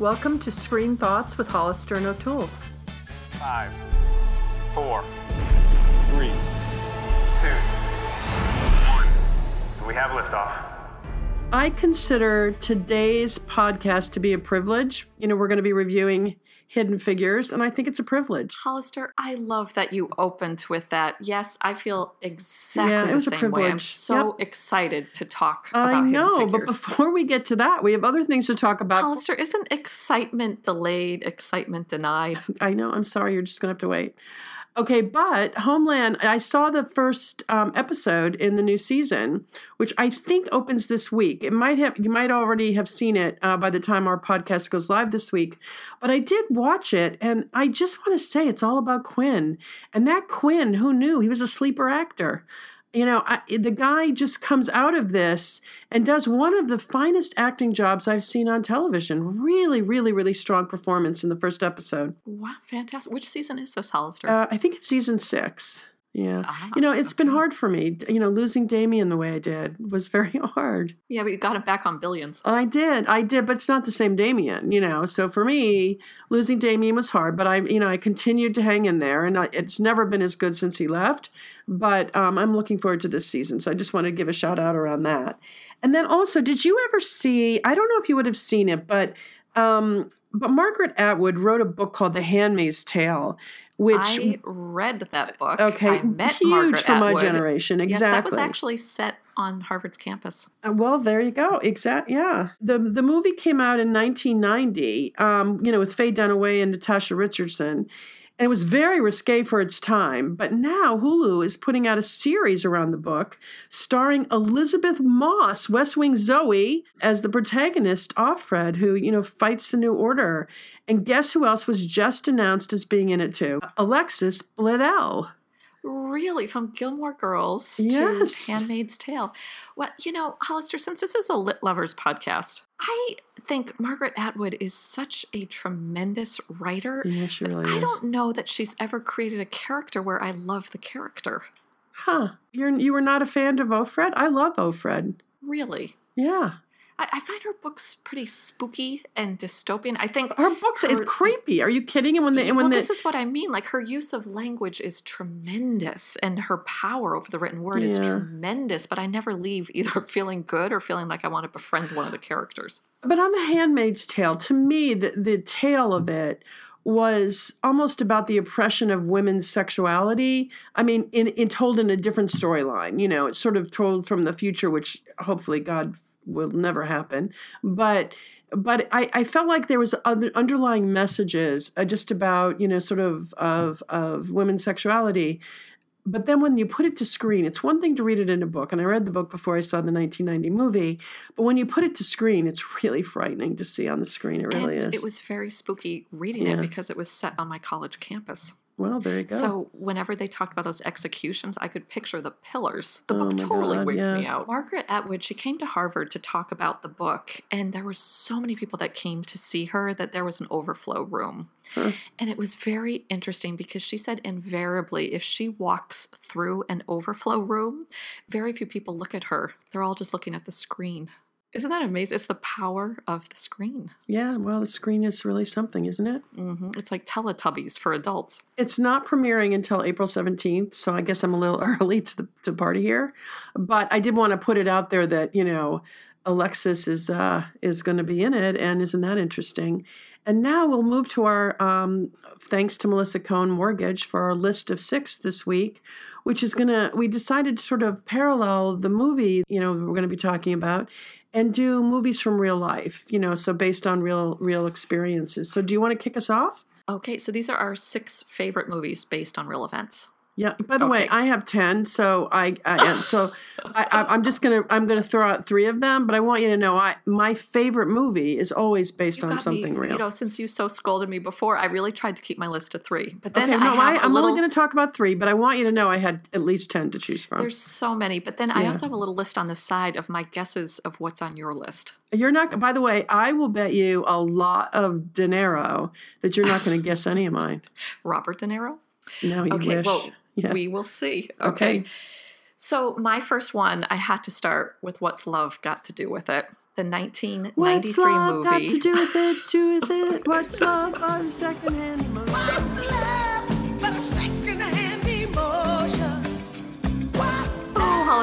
Welcome to Screen Thoughts with Hollister and O'Toole. Five, four, three, two, one. Do we have liftoff? I consider today's podcast to be a privilege. You know, we're going to be reviewing Hidden Figures, and I think it's a privilege. Hollister, I love that you opened with that. Yes, I feel exactly Yeah, the same way. I'm so excited to talk I about know, Hidden but before we get to that, we have other things to talk about. Hollister, isn't excitement delayed, excitement denied? I know. I'm sorry. You're just going to have to wait. Okay, but Homeland, I saw the first um, episode in the new season, which I think opens this week. It might have, you might already have seen it uh, by the time our podcast goes live this week. But I did watch it, and I just want to say it's all about Quinn. And that Quinn, who knew? He was a sleeper actor. You know, I, the guy just comes out of this and does one of the finest acting jobs I've seen on television. Really, really, really strong performance in the first episode. Wow, fantastic. Which season is this, Hollister? Uh, I think it's season six. Yeah. Ah, You know, it's been hard for me. You know, losing Damian the way I did was very hard. Yeah, but you got him back on billions. I did, I did, but it's not the same Damian, you know. So for me, losing Damian was hard, but I, you know, I continued to hang in there, and I, it's never been as good since he left. But um, I'm looking forward to this season, so I just wanted to give a shout out around that. And then also, did you ever see? I don't know if you would have seen it, but um, but Margaret Atwood wrote a book called The Handmaid's Tale, which I read that book. okay, I met huge Margaret for my Atwood. generation. Yes, Exactly. that was actually set on Harvard's campus. Uh, Well, there you go. Exact. Yeah. The the movie came out in 1990. Um, you know, with Faye Dunaway and Natasha Richardson, and it was very risque for its time. But now Hulu is putting out a series around the book, starring Elisabeth Moss, West Wing Zoe, as the protagonist, Offred, who you know fights the New Order. And guess who else was just announced as being in it too? Alexis Bledel. Really, from Gilmore Girls Yes. to Handmaid's Tale. Well, you know, Hollister, since this is a Lit Lovers podcast, I think Margaret Atwood is such a tremendous writer. Yeah, she really I is. don't know that she's ever created a character where I love the character. Huh? You're you were not a fan of Offred? I love Offred. Really. Yeah. I, I find her books pretty spooky and dystopian. I think Her books is creepy. Are you kidding? And when they and when well, they this is what I mean. Like her use of language is tremendous, and her power over the written word is tremendous. But I never leave either feeling good or feeling like I want to befriend one of the characters. But on The Handmaid's Tale, to me, the, the tale of it was almost about the oppression of women's sexuality. I mean, in, in told in a different storyline. You know, it's sort of told from the future, which hopefully God will never happen. But but I, I felt like there was other underlying messages uh, just about you know sort of of of women's sexuality but then when you put it to screen, it's one thing to read it in a book, and I read the book before I saw the 1990 movie. But when you put it to screen, it's really frightening to see on the screen. It really and is. it was very spooky reading Yeah. it because it was set on my college campus. Well, there you go. So whenever they talked about those executions, I could picture the pillars. The Oh book totally God, wigged yeah. me out. Margaret Atwood, she came to Harvard to talk about the book, and there were so many people that came to see her that there was an overflow room. Huh. And it was very interesting because she said invariably, if she walks through an overflow room, very few people look at her. They're all just looking at the screen. Isn't that amazing? It's the power of the screen. yeah, well, the screen is really something, isn't it? hmm It's like Teletubbies for adults. It's not premiering until April 17th, so I guess I'm a little early to the to party here. But I did want to put it out there that, you know, Alexis is uh is going to be in it and isn't that interesting? And now we'll move to our um thanks to Melissa Cohn Mortgage for our list of 6 this week, which is going to we decided to sort of parallel the movie, you know, we're going to be talking about and do movies from real life, you know, so based on real real experiences. So do you want to kick us off? Okay, so these are our six favorite movies based on real events. Yeah. By the way, I have ten, so I, I and so I, I'm just gonna I'm gonna throw out three of them. But I want you to know, I my favorite movie is always based You on something me, real. You know, since you so scolded me before, I really tried to keep my list to three. But then okay, no, I I, have a I'm little. only going to talk about three, but I want you to know I had at least ten to choose from. There's so many, but then I also have a little list on the side of my guesses of what's on your list. You're not. By the way, I will bet you a lot of dinero that you're not going to guess any of mine. Robert De Niro. No, you Okay, wish. well, yeah. We will see. Okay. Okay. So my first one, I had to start with what's love got to do with it. the 1993 What's love movie. got to do with it? Do with it? What's love but a secondhand emotion? What's love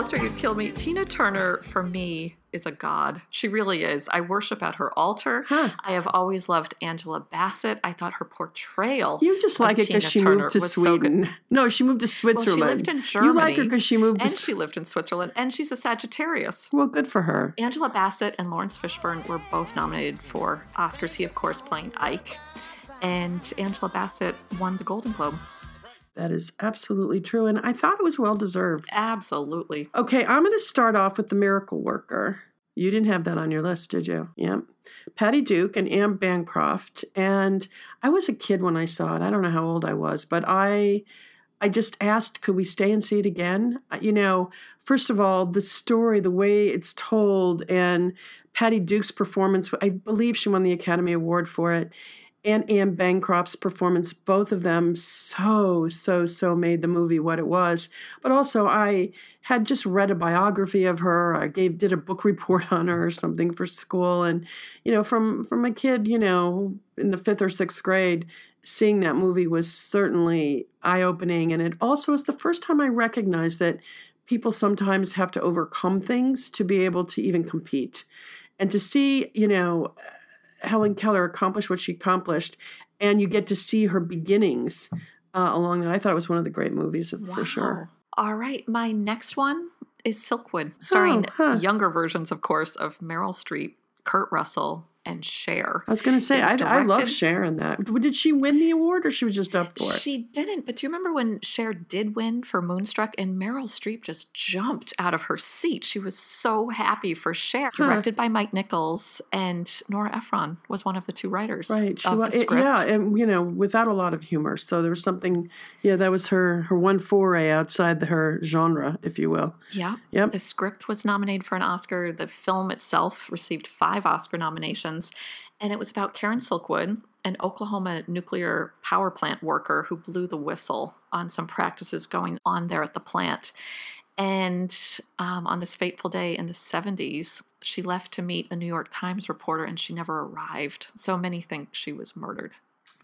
Hollister, you kill me. Tina Turner, for me, is a god. She really is. I worship at her altar. Huh. I have always loved Angela Bassett. I thought her portrayal. You just like it because she Turner moved to was so. Sweden. no, she moved to Well, she Switzerland. lived in Germany. You like her because she moved to. and S- she lived in Switzerland, and she's a Sagittarius. well, good for her. Angela Bassett and Laurence Fishburne were both nominated for Oscars. He, of course, playing Ike. And Angela Bassett won the Golden Globe. That is absolutely true, and I thought it was well deserved. Absolutely. Okay, I'm going to start off with the Miracle Worker. You didn't have that on your list, did you? Yep. Patty Duke and Anne Bancroft. And I was a kid when I saw it. I don't know how old I was, but I I just asked, could we stay and see it again? Uh, You know, first of all, the story, the way it's told, and Patty Duke's performance, I believe she won the Academy Award for it, and Anne Bancroft's performance, both of them so, so, so made the movie what it was. But also, I had just read a biography of her. I gave did a book report on her or something for school, and you know, from from a kid, you know, in the fifth or sixth grade, seeing that movie was certainly eye opening, and it also was the first time I recognized that people sometimes have to overcome things to be able to even compete, and to see, you know. Helen Keller accomplish what she accomplished, and you get to see her beginnings uh, along that. I thought it was one of the great movies for sure. All right, my next one is Silkwood, starring Oh, huh. younger versions, of course, of Meryl Streep, Kurt Russell, and Cher. I was going to say, I, I love in that. Did she win the award or she was just up for it? She didn't, but do you remember when Cher did win for Moonstruck and Meryl Streep just jumped out of her seat? She was so happy for Cher. Huh. Directed by Mike Nichols, and Nora Ephron was one of the two writers Right. She of wa- the it- yeah, and you know, without a lot of humor. So there was something. Yeah, that was her her one foray outside the, her genre, if you will. Yeah. Yep. The script was nominated for an Oscar. The film itself received five Oscar nominations. And it was about Karen Silkwood, an Oklahoma nuclear power plant worker who blew the whistle on some practices going on there at the plant. And um, on this fateful day in the 70s, she left to meet a New York Times reporter and she never arrived. So many think she was murdered.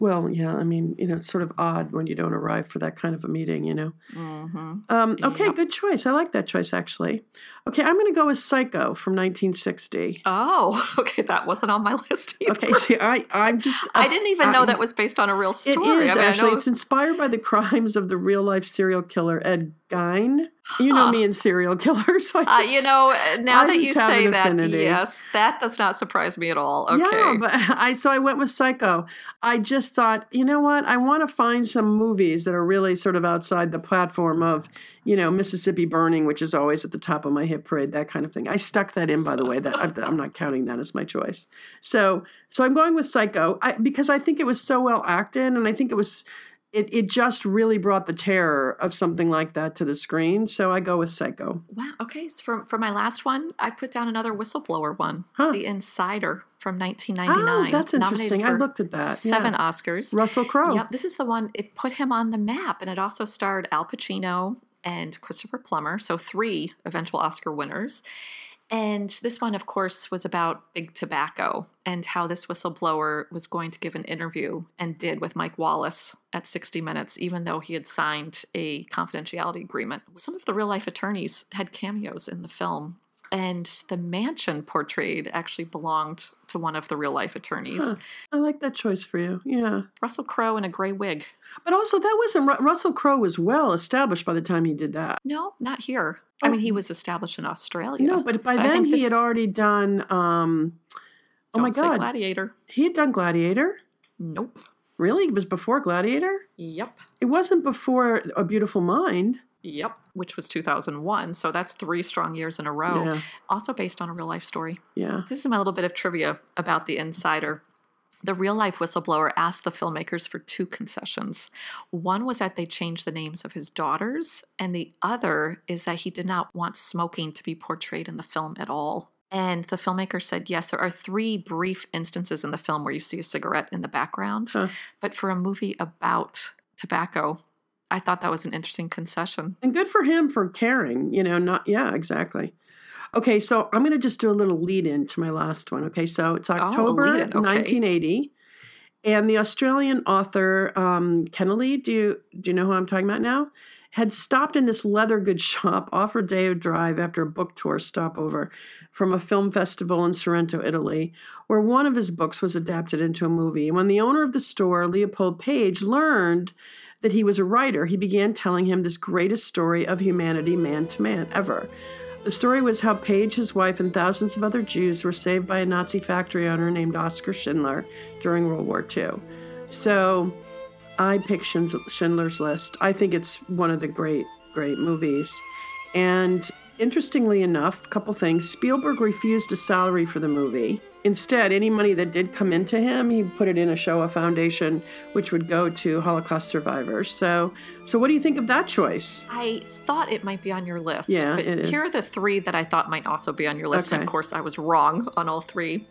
Well, yeah. I mean, you know, it's sort of odd when you don't arrive for that kind of a meeting. You know. hmm Um, okay, Yep. good choice. I like that choice actually. Okay, I'm going to go with Psycho from 1960. Oh, okay. That wasn't on my list either. Okay, see, I I'm just I didn't even know I- that was based on a real story. It is I mean, I actually. know- It's inspired by the crimes of the real life serial killer Ed Gein. You know Huh. me and serial killers. So Uh, you know, uh, now I that you say that, affinity. yes, that does not surprise me at all. Okay. Yeah, but I so I went with Psycho. I just thought, you know what? I want to find some movies that are really sort of outside the platform of, you know, Mississippi Burning, which is always at the top of my hit parade, that kind of thing. I stuck that in, by the way. That I'm not counting that as my choice. So, so I'm going with Psycho I, because I think it was so well acted, and I think it was. It, it just really brought the terror of something like that to the screen. So I go with Psycho. wow. Okay. So for, for my last one, I put down another whistleblower one Huh. The Insider from 1999. Oh, that's interesting. I looked at that. Seven Yeah. Oscars. Russell Crowe. Yep. This is the one, it put him on the map, and it also starred Al Pacino and Christopher Plummer. So three eventual Oscar winners. And this one, of course, was about big tobacco and how this whistleblower was going to give an interview and did with Mike Wallace at 60 Minutes, even though he had signed a confidentiality agreement. Some of the real life attorneys had cameos in the film. And the mansion portrayed actually belonged to one of the real life attorneys, Huh. I like that choice for you. Yeah. Russell Crowe in a gray wig. But also, that wasn't Ru- Russell Crowe was well established by the time he did that. No, not here. I Oh. mean, he was established in Australia. No, but by I then he had already done. Um, oh my God, Gladiator. he had done Gladiator. Nope. Really, it was before Gladiator. Yep. It wasn't before A Beautiful Mind. Yep. Which was 2001. So that's three strong years in a row. Yeah, Also based on a real life story. yeah. This is my little bit of trivia about The Insider. The real life whistleblower asked the filmmakers for two concessions. One was that they changed the names of his daughters, and the other is that he did not want smoking to be portrayed in the film at all. And the filmmaker said, yes, there are three brief instances in the film where you see a cigarette in the background. Huh. But for a movie about tobacco, I thought that was an interesting concession. And good for him for caring. You know, not yeah, exactly. Okay, so I'm going to just do a little lead in to my last one. Okay, so it's October Oh, okay. 1980, and the Australian author um, Keneally, do you do you know who I'm talking about now? Had stopped in this leather goods shop off Rodeo Drive after a book tour stopover from a film festival in Sorrento, Italy, where one of his books was adapted into a movie. And when the owner of the store, Leopold Page, learned that he was a writer, he began telling him this greatest story of humanity, man to man, ever. The story was how Page, his wife, and thousands of other Jews were saved by a Nazi factory owner named Oskar Schindler during World War II. So I picked Schindler's List. I think it's one of the great, great movies. And interestingly enough, a couple things Spielberg refused a salary for the movie. Instead, any money that did come into him, he put it in a Shoah Foundation, which would go to Holocaust survivors. So, so what do you think of that choice? I thought it might be on your list. Yeah, but it is. Here are the three that I thought might also be on your list. And Okay. of course, I was wrong on all three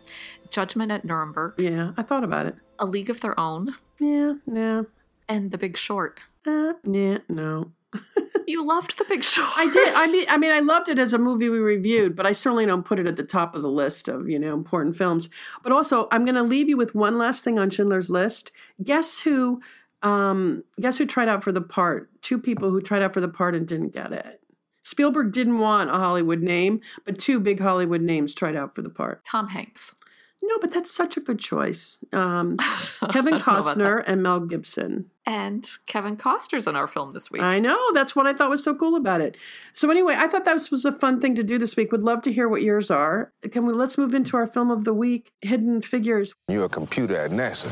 Judgment at Nuremberg, Yeah, I thought about it. A League of Their Own, Yeah, yeah, and The Big Short. uh, yeah, no. You loved The Big Short. I did. I mean, I mean, I loved it as a movie we reviewed, but I certainly don't put it at the top of the list of you know important films. But also, I'm going to leave you with one last thing on Schindler's List. Guess who? Um, guess who tried out for the part? Two people who tried out for the part and didn't get it. Spielberg didn't want a Hollywood name, but two big Hollywood names tried out for the part. Tom Hanks. No, but that's such a good choice. Um, Kevin don't know about that. Costner and Mel Gibson. And Kevin Costner's in our film this week. I know. That's what I thought was so cool about it. So anyway, I thought that was, was a fun thing to do this week. Would love to hear what yours are. Can we let's move into our film of the week, Hidden Figures. You're a computer at NASA.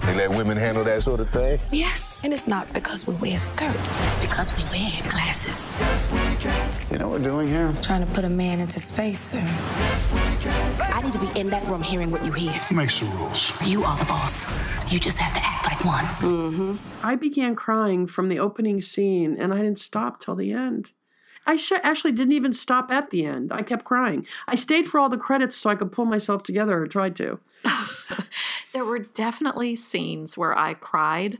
They let women handle that sort of thing? Yes, and it's not because we wear skirts. It's because we wear glasses. You know what we're doing here? Trying to put a man into space, sir. I need to be in that room hearing what you hear. Who makes the rules? You are the boss. You just have to act like one. Mm-hmm. I began crying from the opening scene and I didn't stop till the end. I sh- actually didn't even stop at the end. I kept crying. I stayed for all the credits so I could pull myself together or tried to. There were definitely scenes where I cried,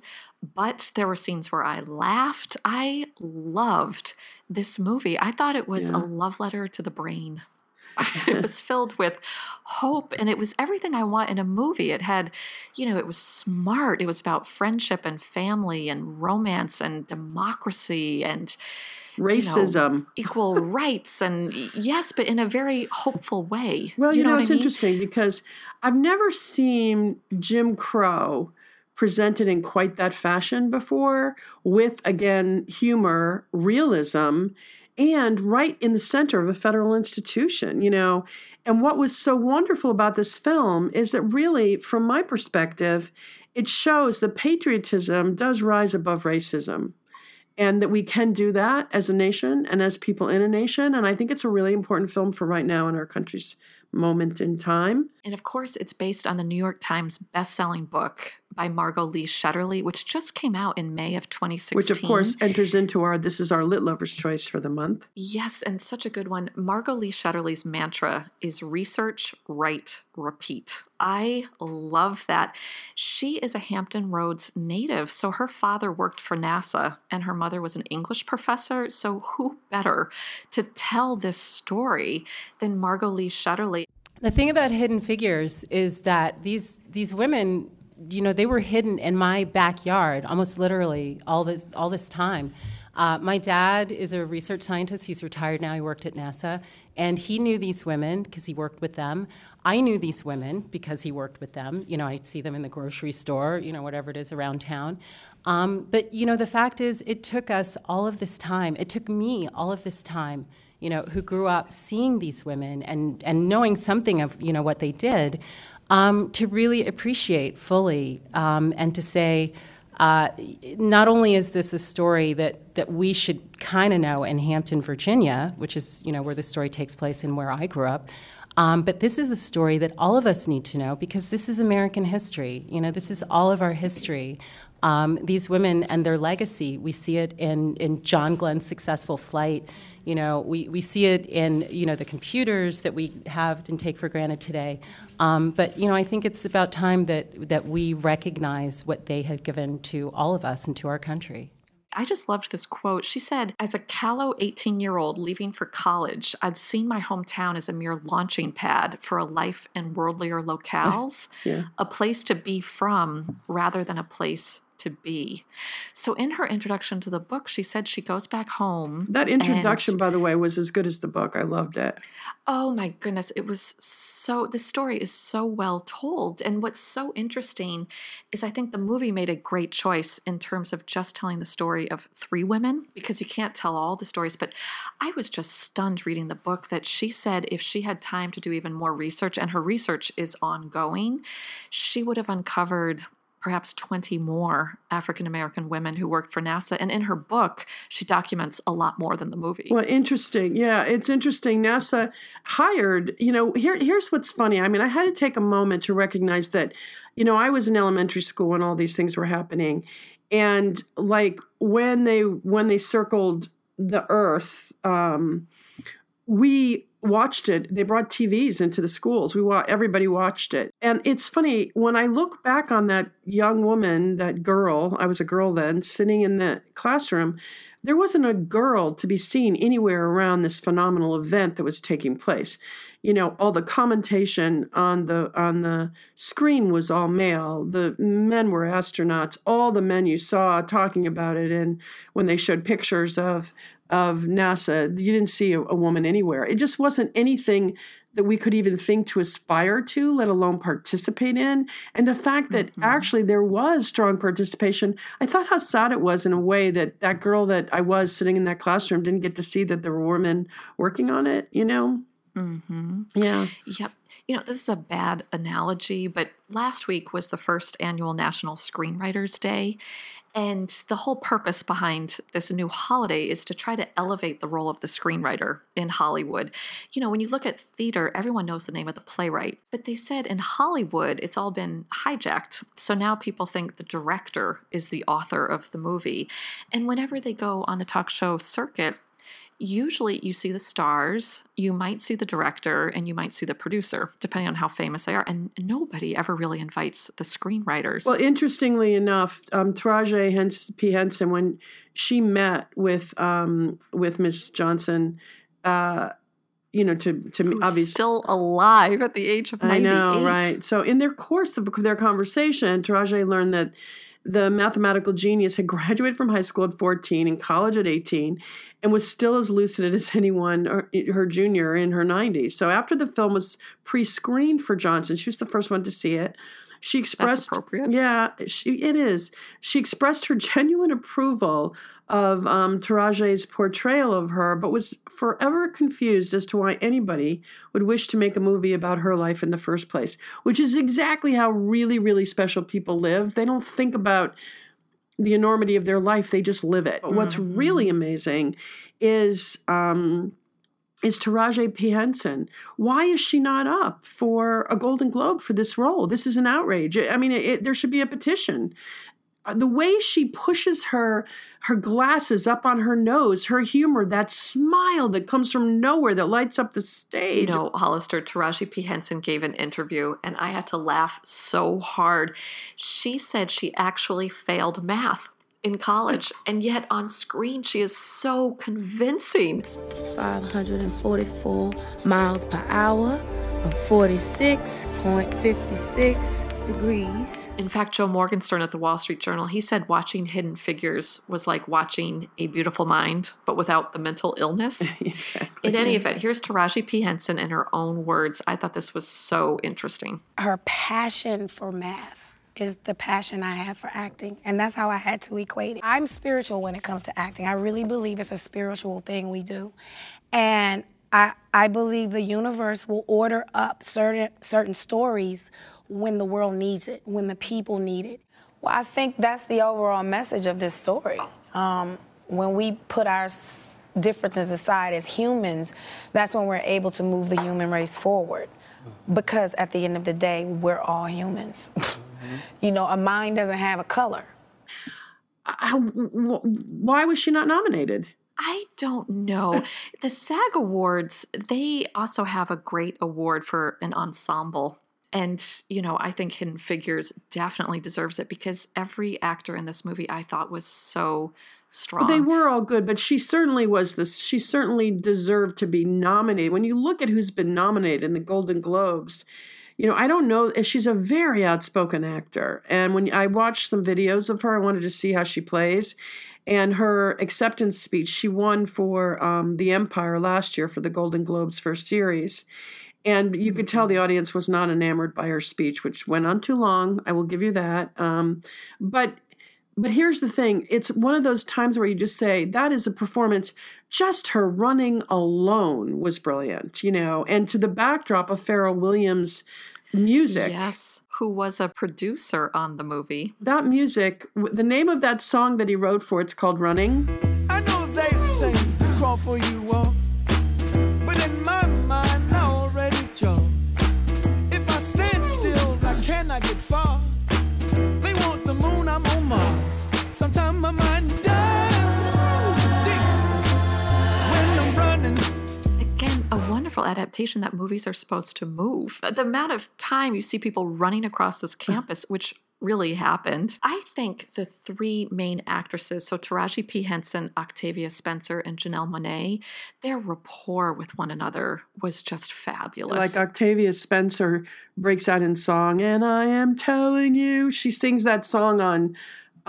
but there were scenes where I laughed. I loved this movie. I thought it was a love letter to the brain. it was filled with hope and it was everything I want in a movie. It had, you know, it was smart. It was about friendship and family and romance and democracy and you know, Racism. equal rights and yes, but in a very hopeful way. Well, Do you, know, what it's I mean? interesting because I've never seen Jim Crow presented in quite that fashion before, with again humor, realism, and right in the center of a federal institution, you know. And what was so wonderful about this film is that really, from my perspective, it shows that patriotism does rise above racism and that we can do that as a nation and as people in a nation. And I think it's a really important film for right now in our country's moment in time. And of course, it's based on the New York Times best-selling book by Margot Lee Shetterly, which just came out in May of 2016. Which, of course, enters into our This is our Lit Lovers choice for the month. Yes, and such a good one. Margot Lee Shetterly's mantra is research, write, repeat. I love that. She is a Hampton Roads native, so her father worked for NASA and her mother was an English professor. So, who better to tell this story than Margot Lee Shetterly? The thing about Hidden Figures is that these these women, you know, they were hidden in my backyard, almost literally all this all this time. Uh, my dad is a research scientist. He's retired now. He worked at NASA, and he knew these women because he worked with them. I knew these women because he worked with them. You know, I'd see them in the grocery store, you know, whatever it is around town. Um, but you know, the fact is, it took us all of this time. It took me all of this time you know, who grew up seeing these women and, and knowing something of, you know, what they did, um, to really appreciate fully um, and to say, uh, not only is this a story that, that we should kind of know in Hampton, Virginia, which is, you know, where the story takes place and where I grew up, um, but this is a story that all of us need to know because this is American history. You know, this is all of our history. Um, these women and their legacy, we see it in, in John Glenn's successful flight. You know, we, we see it in, you know, the computers that we have and take for granted today. Um, but, you know, I think it's about time that, that we recognize what they have given to all of us and to our country. I just loved this quote. She said, As a callow 18 year old leaving for college, I'd seen my hometown as a mere launching pad for a life in worldlier locales, Yeah. a place to be from rather than a place to be. So, in her introduction to the book, she said she goes back home. That introduction, and- by the way, was as good as the book. I loved it. Oh my goodness, it was so the story is so well told. And what's so interesting is I think the movie made a great choice in terms of just telling the story of three women because you can't tell all the stories, but I was just stunned reading the book that she said if she had time to do even more research and her research is ongoing, she would have uncovered perhaps 20 more African American women who worked for NASA. And in her book, she documents a lot more than the movie. Well, interesting. Yeah, it's interesting. NASA hired, you know, here here's what's funny. I mean, I had to take a moment to recognize that, you know, I was in elementary school when all these things were happening. And like when they when they circled the earth, um we watched it. They brought TVs into the schools. We wa- everybody watched it. And it's funny when I look back on that young woman, that girl, I was a girl then, sitting in the classroom, there wasn't a girl to be seen anywhere around this phenomenal event that was taking place. You know, all the commentation on the on the screen was all male. The men were astronauts. All the men you saw talking about it, and when they showed pictures of of NASA, you didn't see a, a woman anywhere. It just wasn't anything that we could even think to aspire to, let alone participate in. And the fact that mm-hmm. actually there was strong participation, I thought how sad it was in a way that that girl that I was sitting in that classroom didn't get to see that there were women working on it, you know? Mm-hmm. Yeah. Yep. You know, this is a bad analogy, but last week was the first annual National Screenwriters Day. And the whole purpose behind this new holiday is to try to elevate the role of the screenwriter in Hollywood. You know, when you look at theater, everyone knows the name of the playwright, but they said in Hollywood it's all been hijacked. So now people think the director is the author of the movie. And whenever they go on the talk show circuit, usually you see the stars, you might see the director, and you might see the producer, depending on how famous they are. And nobody ever really invites the screenwriters. Well, interestingly enough, um, Taraji Hens- P. Henson, when she met with um, with Miss Johnson, uh, you know, to to Who's obviously still alive at the age of 98. I know, right? So, in their course of their conversation, Taraji learned that the mathematical genius had graduated from high school at 14 and college at 18 and was still as lucid as anyone or her junior in her 90s. So, after the film was pre screened for Johnson, she was the first one to see it. She expressed appropriate. Yeah, she, it is. She expressed her genuine approval of um, Taraji's portrayal of her, but was forever confused as to why anybody would wish to make a movie about her life in the first place, which is exactly how really, really special people live. They don't think about the enormity of their life, they just live it. But what's really amazing is. Um, is Taraji P. Henson. Why is she not up for a Golden Globe for this role? This is an outrage. I mean, it, it- there should be a petition. Uh, The way she pushes her her glasses up on her nose, her humor, that smile that comes from nowhere that lights up the stage. You know, Hollister, Taraji P. Henson gave an interview, and I had to laugh so hard. She said she actually failed math in college, and yet on screen she is so convincing. 544 miles per hour of 46.56 degrees. In fact, Joe Morgenstern at the Wall Street Journal, he said watching Hidden Figures was like watching A Beautiful Mind, but without the mental illness. exactly. In any event, here's Taraji P. Henson in her own words. I thought this was so interesting. her passion for math is the passion I have for acting. And that's how I had to equate it. I'm spiritual when it comes to acting. I really believe it's a spiritual thing we do. And I, I believe the universe will order up certain, certain stories when the world needs it, when the people need it. Well, I think that's the overall message of this story. Um, when we put our differences aside as humans, that's when we're able to move the human race forward. Because at the end of the day, we're all humans. you know, a mind doesn't have a color. How, wh- why was she not nominated? I don't know. the SAG Awards, they also have a great award for an ensemble. And, you know, I think Hidden Figures definitely deserves it because every actor in this movie I thought was so strong. They were all good, but she certainly was this. She certainly deserved to be nominated. When you look at who's been nominated in the Golden Globes, you know, I don't know. She's a very outspoken actor, and when I watched some videos of her, I wanted to see how she plays. And her acceptance speech, she won for um, The Empire last year for the Golden Globes first series. And you could tell the audience was not enamored by her speech, which went on too long. I will give you that. Um, but but here's the thing it's one of those times where you just say that is a performance just her running alone was brilliant you know and to the backdrop of Pharrell Williams music Yes, who was a producer on the movie. that music the name of that song that he wrote for it's called running I know they say crawl for you all, wonderful adaptation that movies are supposed to move. Uh, the amount of time you see people running across this campus, which really happened. I think the three main actresses, so Taraji P. Henson, Octavia Spencer, and Janelle Monáe, their rapport with one another was just fabulous. like Octavia Spencer breaks out in song and I am telling you she sings that song on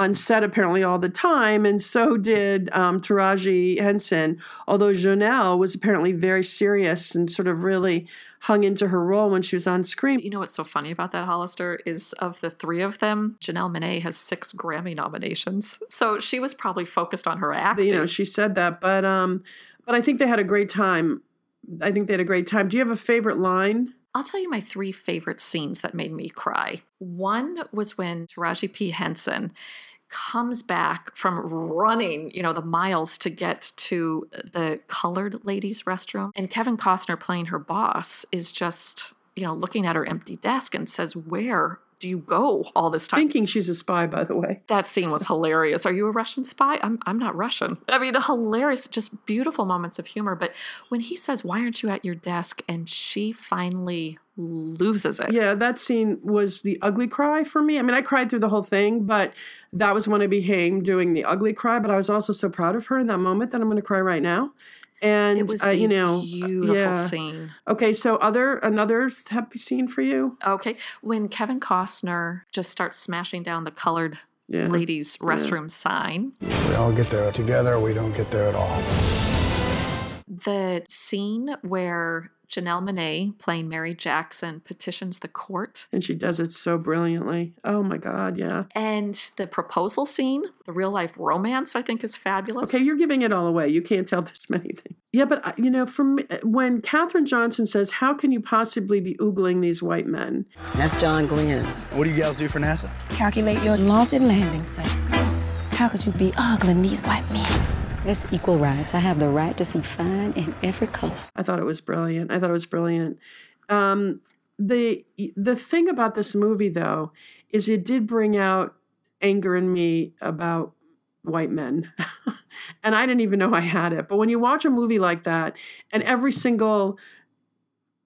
on set apparently all the time and so did um, Taraji Henson although Janelle was apparently very serious and sort of really hung into her role when she was on screen You know what's so funny about that, Hollister, is of the three of them, Janelle Monáe has six Grammy nominations. So she was probably focused on her acting. you know she said that but um but I think they had a great time I think they had a great time do you have a favorite line I'll tell you my three favorite scenes that made me cry. One was when Taraji P. Henson comes back from running, you know, the miles to get to the colored ladies' restroom. And Kevin Costner playing her boss is just, you know, looking at her empty desk and says, Where do you go all this time? thinking she's a spy by the way That scene was hilarious. Are you a Russian spy? I'm, I'm not Russian. I mean, hilarious, just beautiful moments of humor. But when he says, Why aren't you at your desk? and she finally loses it. Yeah, that scene was the ugly cry for me. I mean, I cried through the whole thing, but that was when I became doing the ugly cry. But I was also so proud of her in that moment that I'm going to cry right now. And It was uh, a you know, beautiful yeah. scene. Okay, so other another happy scene for you? Okay. When Kevin Costner just starts smashing down the colored Yeah. ladies' restroom sign, We all get there together, we don't get there at all. the scene where Janelle Monáe, playing Mary Jackson, petitions the court And she does it so brilliantly. Oh my God, yeah. And the proposal scene, the real life romance, I think is fabulous. Okay, you're giving it all away. You can't tell this many things. Yeah, but uh, you know, from when Katherine Johnson says, "How can you possibly be oogling these white men?" That's John Glenn. What do you guys do for NASA? Calculate your launch and landing site. How could you be ogling these white men? That's equal rights. I have the right to see fine in every color. I thought it was brilliant. I thought it was brilliant. Um, the the thing about this movie, though, is it did bring out anger in me about white men, and I didn't even know I had it. But when you watch a movie like that, and every single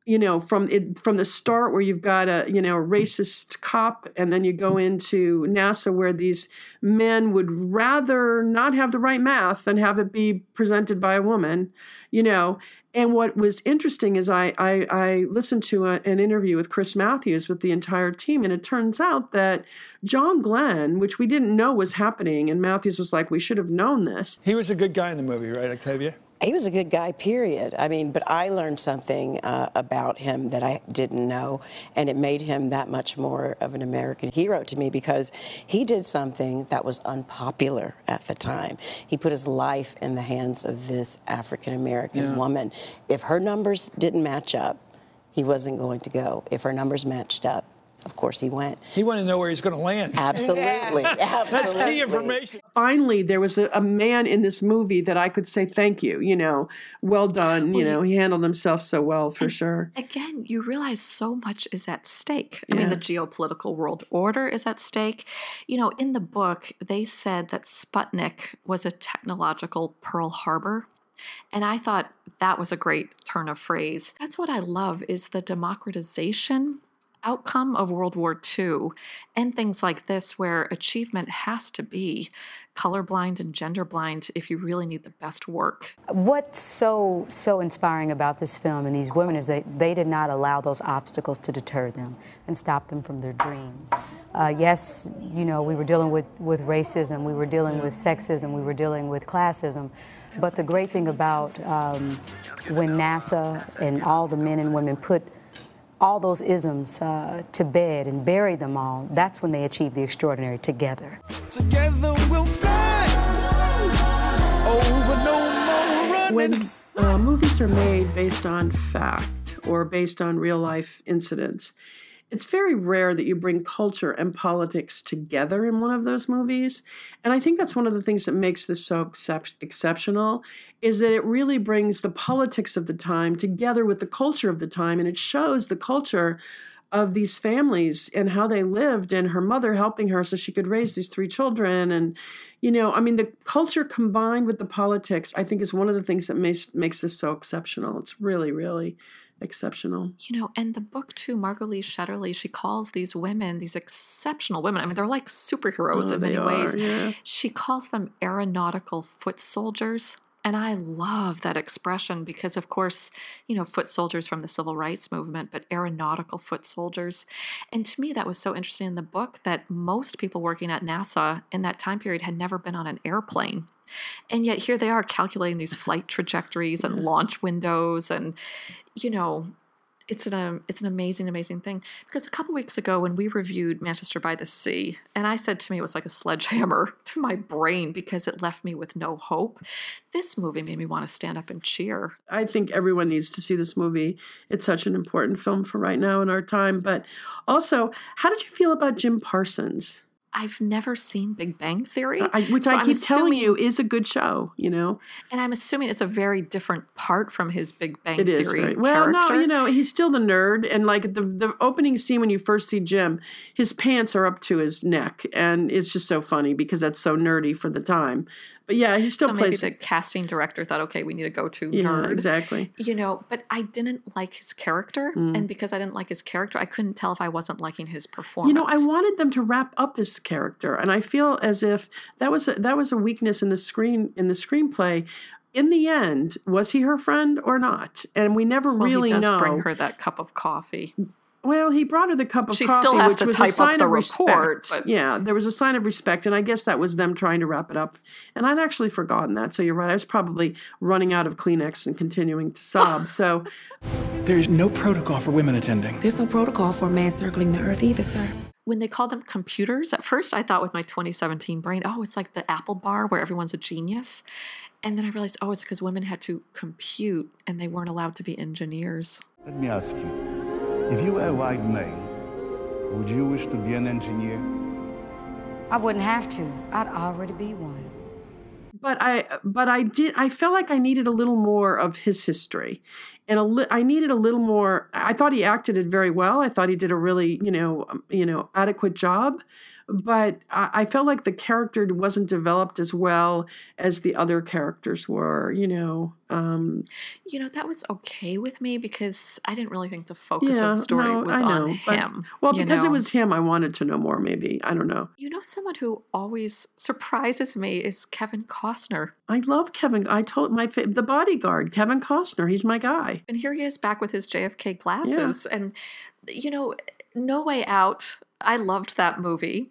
you know from it from the start where you've got a you know a racist cop and then you go into NASA where these men would rather not have the right math than have it be presented by a woman you know and what was interesting is I I, I listened to a, an interview with Chris Matthews with the entire team, and it turns out that John Glenn, which we didn't know was happening, and Matthews was like, "We should have known this." He was a good guy in the movie, right, Octavia? He was a good guy, period. I mean, but I learned something uh, about him that I didn't know, and it made him that much more of an American hero to me because he did something that was unpopular at the time. He put his life in the hands of this African American Yeah. woman. If her numbers didn't match up, he wasn't going to go. If her numbers matched up, of course he went. He wanted to know where he's going to land. Absolutely. That's Absolutely. key information. Finally, there was a, a man in this movie that I could say thank you. You know, well done. You Well, know, he handled himself so well for sure. Again, you realize so much is at stake. I mean, the geopolitical world order is at stake. You know, in the book, they said that Sputnik was a technological Pearl Harbor. And I thought that was a great turn of phrase. That's what I love is the democratization outcome of World War II and things like this, where achievement has to be colorblind and genderblind if you really need the best work. What's so so inspiring about this film and these women is that they did not allow those obstacles to deter them and stop them from their dreams. Uh, yes, you know, we were dealing with, with racism, we were dealing with sexism, we were dealing with classism. But the great thing about um, when NASA and all the men and women put all those isms uh, to bed and bury them all, that's when they achieve the extraordinary together. Together we'll fly over no more running. When uh, movies are made based on fact or based on real life incidents, it's very rare that you bring culture and politics together in one of those movies and i think that's one of the things that makes this so excep- exceptional is that it really brings the politics of the time together with the culture of the time and it shows the culture of these families and how they lived and her mother helping her so she could raise these three children and you know i mean the culture combined with the politics i think is one of the things that makes makes this so exceptional. It's really really exceptional. You know, and the book too, Margot Lee Shetterly, she calls these women, these exceptional women. I mean, they're like superheroes Oh, in many are, ways. yeah. She calls them aeronautical foot soldiers. And I love that expression because, of course, you know, foot soldiers from the civil rights movement, but aeronautical foot soldiers. And to me, that was so interesting in the book that most people working at NASA in that time period had never been on an airplane. And yet here they are calculating these flight trajectories and launch windows and you know it's an um, it's an amazing amazing thing because a couple weeks ago when we reviewed Manchester by the Sea and I said to me it was like a sledgehammer to my brain because it left me with no hope this movie made me want to stand up and cheer I think everyone needs to see this movie. It's such an important film for right now in our time. But also, how did you feel about Jim Parsons? I've never seen Big Bang Theory I, which so I keep telling you is a good show, you know? and I'm assuming it's a very different part from his Big Bang It Theory is well. character. No, you know he's still the nerd, and like the the opening scene when you first see Jim, his pants are up to his neck, and it's just so funny because that's so nerdy for the time. But yeah, he still so maybe the casting director thought, okay, we need to go to yeah, nerd. exactly. You know, but I didn't like his character, Mm. and because I didn't like his character, I couldn't tell if I wasn't liking his performance. You know, I wanted them to wrap up his character, and I feel as if that was a, that was a weakness in the screen in the screenplay. In the end, was he her friend or not? And we never well, really he does know. bring her that cup of coffee. Well, he brought her the cup of She coffee, still has which to was type a sign of report, respect. but- Yeah, there was a sign of respect, and I guess that was them trying to wrap it up. And I'd actually forgotten that, so you're right. I was probably running out of Kleenex and continuing to sob. so There's no protocol for women attending. There's no protocol for a man circling the earth either, sir. When they called them computers, at first I thought with my 2017 brain, oh, it's like the Apple bar where everyone's a genius. And then I realized, oh, it's because women had to compute and they weren't allowed to be engineers. Let me ask you if you were a white male, would you wish to be an engineer? I wouldn't have to. I'd already be one. but I but I did I felt like I needed a little more of his history, and a li- I needed a little more. I thought he acted it very well. I thought he did a really you know um, you know adequate job, but I, I felt like the character wasn't developed as well as the other characters were. You know, um, You know, that was okay with me because I didn't really think the focus yeah, of the story no, was know, on but- him. well, you because it was him, I wanted to know more. Maybe I don't know. You know, someone who always surprises me is Kevin Costner. I love Kevin. I told my fa- the bodyguard, Kevin Costner. He's my guy. And here he is back with his JFK glasses. And, you know, No Way Out, I loved that movie.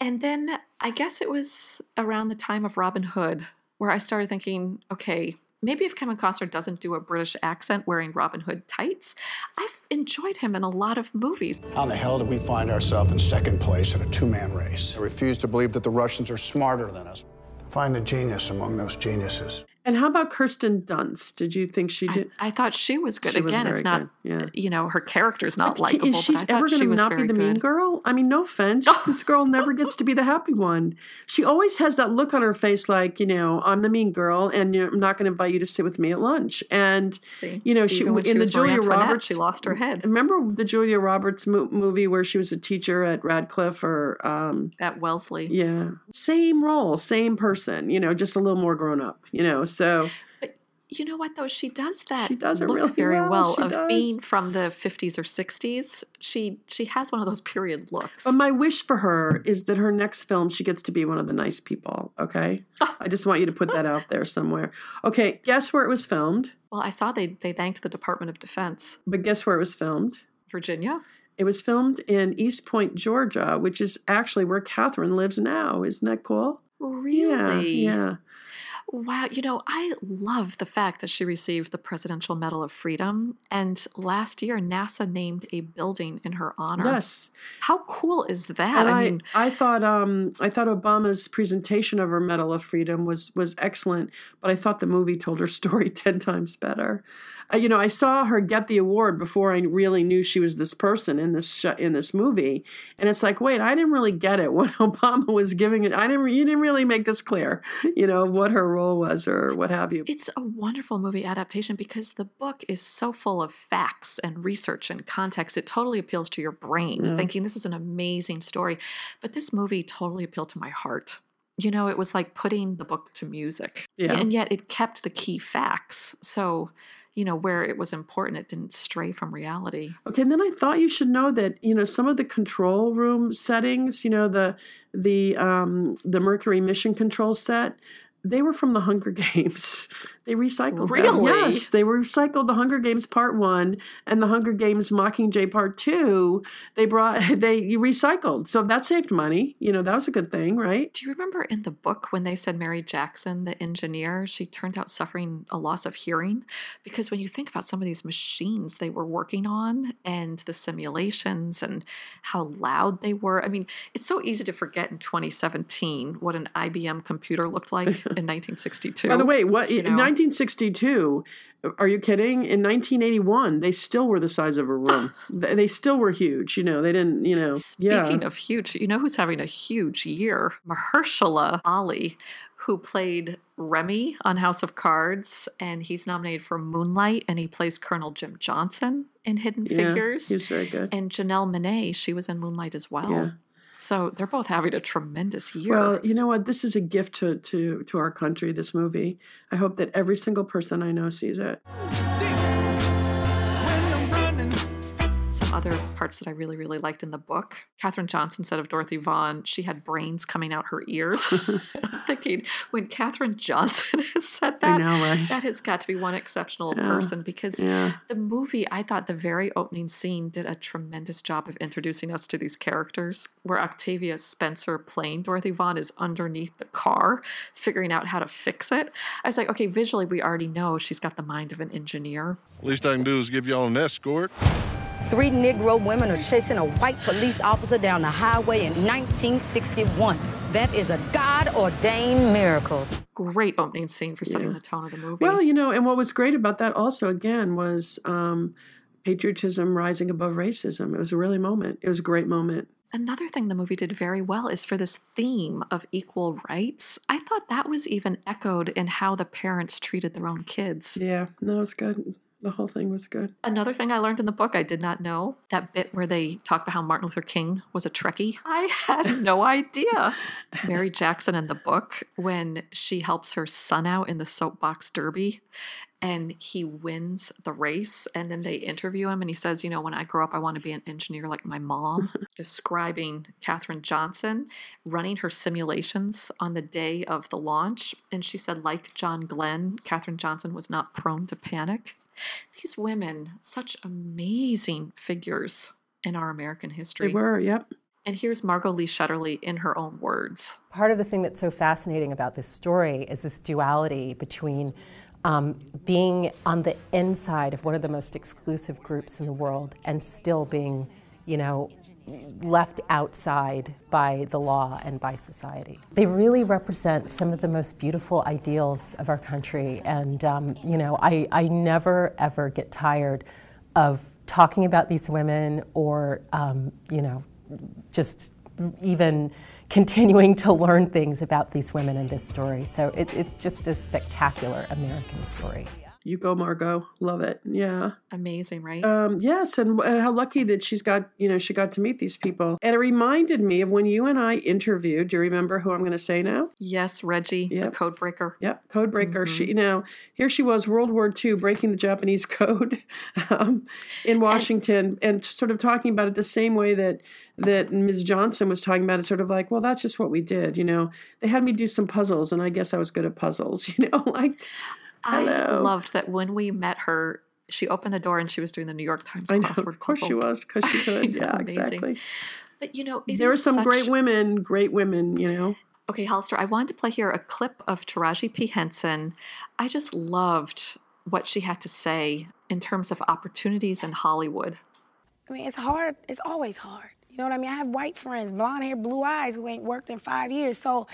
And then I guess it was around the time of Robin Hood where I started thinking, okay, maybe if Kevin Costner doesn't do a British accent wearing Robin Hood tights, I've enjoyed him in a lot of movies. How in the hell did we find ourselves in second place in a two-man race? I refuse to believe that the Russians are smarter than us. Find the genius among those geniuses. And how about Kirsten Dunst? Did you think she I, did? I thought she was good. She was Again, it's not, good, yeah. you know, her character's not likable. Is she but I ever going to not be the mean girl? I mean, no offense. this girl never gets to be the happy one. She always has that look on her face like, you know, I'm the mean girl and I'm not going to invite you to sit with me at lunch. And, See, you know, she, in she the Julia Roberts. she lost her head. Remember the Julia Roberts mo- movie where she was a teacher at Radcliffe or, um, At Wellesley. yeah, same role, same person, you know, just a little more grown up, you know, so. but You know what though? She does that. She does it look really very well. well, of does. being from the 50s or 60s. She she has one of those period looks. But my wish for her is that her next film, she gets to be one of the nice people. Okay, I just want you to put that out there somewhere. Okay, guess where it was filmed? well, I saw they they thanked the Department of Defense. But guess where it was filmed? Virginia. It was filmed in East Point, Georgia, which is actually where Katherine lives now. Isn't that cool? Really? Yeah. yeah. Wow, you know, I love the fact that she received the Presidential Medal of Freedom. And last year, NASA named a building in her honor. Yes. How cool is that? I I, mean, I thought um I thought Obama's presentation of her Medal of Freedom was was excellent, but I thought the movie told her story ten times better. Uh, you know, I saw her get the award before I really knew she was this person in this sh- in this movie, and it's like, wait, I didn't really get it when Obama was giving it. I didn't. You didn't really make this clear, you know, what her role was or what have you. it's a wonderful movie adaptation because the book is so full of facts and research and context. It totally appeals to your brain, Yeah. thinking this is an amazing story. But this movie totally appealed to my heart. You know, it was like putting the book to music. Yeah. And yet it kept the key facts. So, you know, where it was important, it didn't stray from reality. Okay, and then I thought you should know that you know some of the control room settings, you know the the um, the Mercury mission control set, they were from the Hunger Games. They recycled them. Really? Yes, they recycled the Hunger Games Part One and the Hunger Games Mockingjay Part Two. They brought they recycled, so that saved money. You know that was a good thing, right? Do you remember in the book when they said Mary Jackson, the engineer, she turned out suffering a loss of hearing? Because when you think about some of these machines they were working on and the simulations and how loud they were, I mean, it's so easy to forget in 2017 what an IBM computer looked like in 1962. By the way, what you in 1962? Are you kidding? In 1981, they still were the size of a room. they still were huge. You know, they didn't. You know, Speaking yeah. of huge, you know who's having a huge year? Mahershala Ali, who played Remy on House of Cards, and he's nominated for Moonlight, and he plays Colonel Jim Johnson in Hidden Yeah, Figures. he was very good. And Janelle Monáe, she was in Moonlight as well. Yeah. So they're both having a tremendous year. Well, you know what? This is a gift to to to our country. This movie. I hope that every single person I know sees it. Other parts that I really, really liked in the book. Katherine Johnson said of Dorothy Vaughan, she had brains coming out her ears. I'm thinking, when Katherine Johnson has said that, know, right? that has got to be one exceptional Yeah, person because yeah. the movie, I thought the very opening scene did a tremendous job of introducing us to these characters. Where Octavia Spencer playing Dorothy Vaughan is underneath the car, figuring out how to fix it. I was like, okay, visually, we already know she's got the mind of an engineer. Least I can do is give y'all an escort. Three Negro women are chasing a white police officer down the highway in 1961. That is a God ordained miracle. Great opening scene for setting the tone of the movie. Well, you know, and what was great about that also again was um, patriotism rising above racism. It was a really moment. It was a great moment. Another thing the movie did very well is for this theme of equal rights. I thought that was even echoed in how the parents treated their own kids. Yeah, no, it's good. The whole thing was good. Another thing I learned in the book I did not know that bit where they talk about how Martin Luther King was a Trekkie. I had no idea. Mary Jackson in the book, when she helps her son out in the soapbox derby and he wins the race, and then they interview him and he says, You know, when I grow up, I want to be an engineer like my mom, describing Katherine Johnson running her simulations on the day of the launch. And she said, like John Glenn, Katherine Johnson was not prone to panic. These women, such amazing figures in our American history. They were, yep. And here's Margot Lee Shetterly in her own words. Part of the thing that's so fascinating about this story is this duality between um, being on the inside of one of the most exclusive groups in the world and still being, you know, left outside by the law and by society. They really represent some of the most beautiful ideals of our country. And, um, you know, I, I never, ever get tired of talking about these women or, um, you know, just even continuing to learn things about these women in this story. So it, it's just a spectacular American story. You go, Margot. Love it. Yeah. Amazing, right? Um, yes, and uh, how lucky that she's got, you know, she got to meet these people. And it reminded me of when you and I interviewed. Do you remember who I'm going to say now? yes, Reggie, the code breaker. Yep, code breaker. She, you know, here she was, World War II, breaking the Japanese code um, in Washington, and, sort of talking about it the same way that that Ms. Johnson was talking about it. Sort of like, well, that's just what we did. You know, they had me do some puzzles, and I guess I was good at puzzles. You know, like. I loved that when we met her, she opened the door and she was doing the New York Times I know, crossword of course she was, because she could. Yeah, Amazing. exactly. But you know, it There were is some such- great women, great women. You know. Okay, Hollister, I wanted to play here a clip of Taraji P. Henson. I just loved what she had to say in terms of opportunities in Hollywood. I mean, it's hard. It's always hard. You know what I mean? I have white friends, blonde hair, blue eyes, who ain't worked in five years. So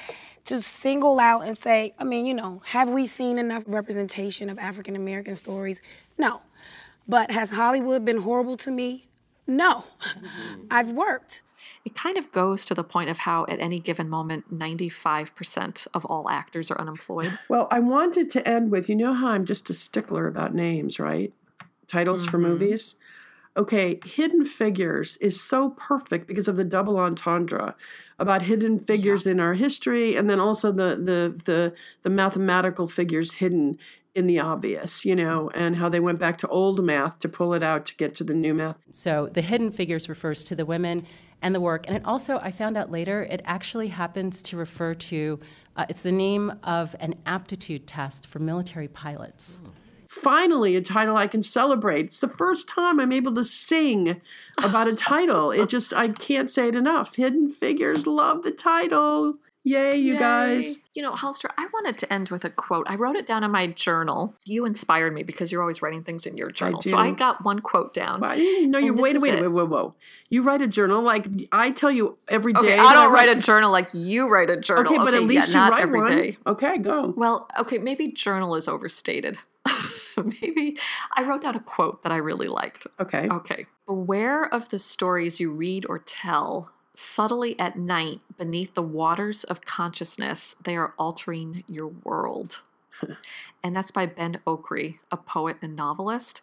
to single out and say, I mean, you know, have we seen enough representation of African American stories? No. But has Hollywood been horrible to me? No. I've worked. It kind of goes to the point of how, at any given moment, 95% of all actors are unemployed. Well, I wanted to end with you know how I'm just a stickler about names, right? Titles for Mhm. movies. Okay, Hidden Figures is so perfect because of the double entendre about hidden figures in our history and then also the the the the mathematical figures hidden in the obvious, you know, and how they went back to old math to pull it out to get to the new math. So the hidden figures refers to the women and the work. And it also, I found out later, it actually happens to refer to, uh, it's the name of an aptitude test for military pilots. Finally, a title I can celebrate. It's the first time I'm able to sing about a title. It just, I can't say it enough. Hidden Figures, love the title. Yay, you guys. You know, Hollister, I wanted to end with a quote. I wrote it down in my journal. You inspired me because you're always writing things in your journal. So. I got one quote down. You- No, you wait, wait, wait, wait, wait. You write a journal like I tell you every day. Okay, that I don't write a journal like you write a journal. Okay, but at yeah, least you not write every one. day. Okay, go. Well, okay, maybe journal is overstated. maybe I wrote down a quote that I really liked. Okay. Okay. Beware of the stories you read or tell. Subtly at night, beneath the waters of consciousness, they are altering your world. and that's by Ben Okri, a poet and novelist.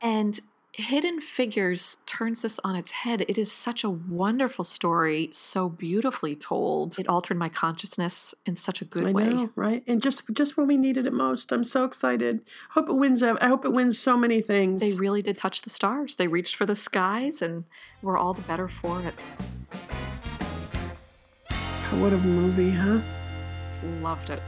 And Hidden Figures turns this on its head. It is such a wonderful story, so beautifully told. It altered my consciousness in such a good I way. know, right? And just just when we needed it most. I'm so excited. Hope it wins. I hope it wins so many things. They really did touch the stars. They reached for the skies, and we're all the better for it. what a movie, huh? Loved it.